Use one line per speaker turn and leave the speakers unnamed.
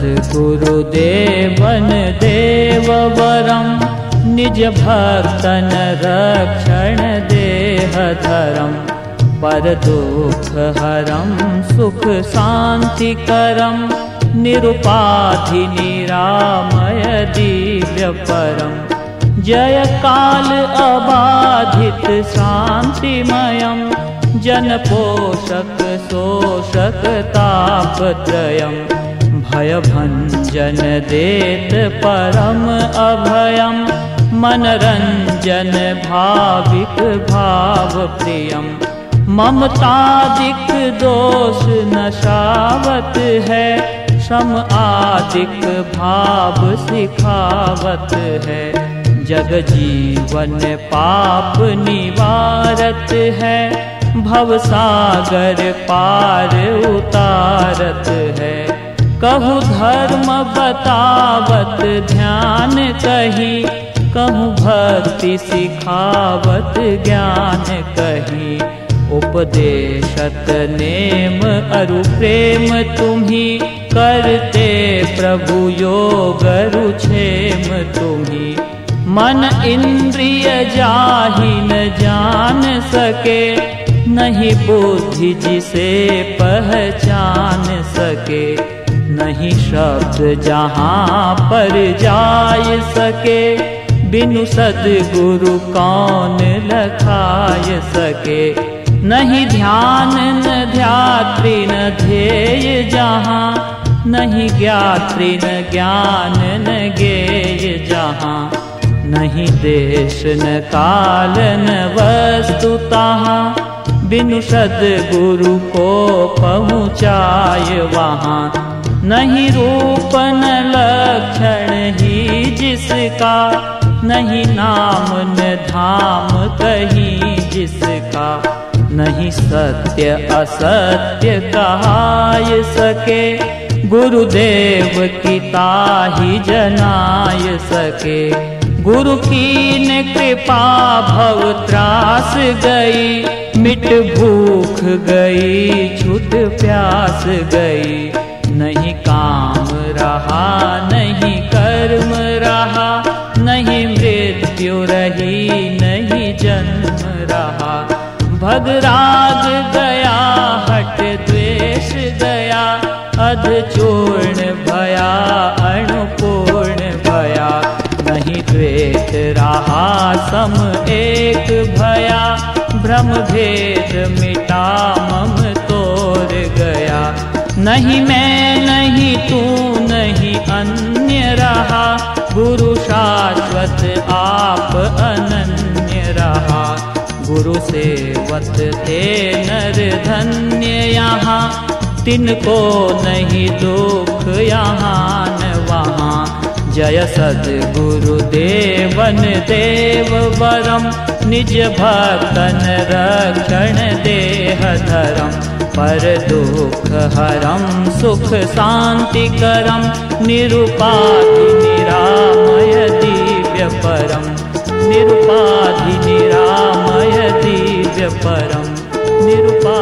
सद्गुरुदेवन देववरं निजभक्तन रक्षण देहधरं परदुःखहरं सुखशान्तिकरं निरुपाधिनिरामय दिव्य जयकाल अबाधित शान्तिमयं जनपोषक शोषक तापत्रयम् भयभञ्जन देत परम अभयं। मनरञ्जन भाविक भाव भावप्रियं ममतादिक दोष नशावत है। सम आदिक भाव सिखावत है। जग जीवन पाप निवारत है। भव सागर पार उतारत है। कहु धर्म बतावत, ध्यान कही। कहु भक्ति सिखावत, ज्ञान कही। उपदेशत नेम अरु प्रेम तुम्ही, करते प्रभु योग रुक्षेम तुम्ही। मन इंद्रिय जाहि न जान सके, नहीं बुद्धि जिसे पहचान सके। नहीं शब्द जहाँ पर जाय सके। बिनु सदगुरु कौन लखाय सके? नहीं ध्यान, न ध्यात्री, न ध्येय जहाँ। नहीं ज्ञात्री, न ज्ञान, न गेय जहाँ। नहीं देश, न काल, न वस्तु तहाँ। बिनु सदगुरु को पहुँचाय वहाँ। नहीं न लक्षण ही जिसका, नहीं नाम न धाम कहीं जिसका, नहीं सत्य असत्य कहाय सके, गुरुदेव की ताही जनाय सके। गुरु की न कृपा भव त्रास गई, मिट भूख गई, छुट प्यास गई। काम रहा, नहीं कर्म रहा, नहीं मृत्यु रही, नहीं जन्म रहा। भगराग गया हट द्वेष गया अध चूर्ण भया, अणुपूर्ण भया। नहीं द्वेष रहा, सम एक भया भ्रम भेद मिटा, मम नहीं मैं, नहीं तू, नहीं अन्य रहा। गुरु शाश्वत, आप अनन्य रहा। गुरु सेवत थे नर धन्य यहाँ। तिनको नहीं दुख यहाँ न वहाँ। जय सद्गुरुदेवन देव वरम। निज भक्तन रक्षण देह धरम। दुख हरम सुख शांति करम निरुपाधि निरामय दिव्य परम निरुपाधि निरामय दिव्य परम निरुपा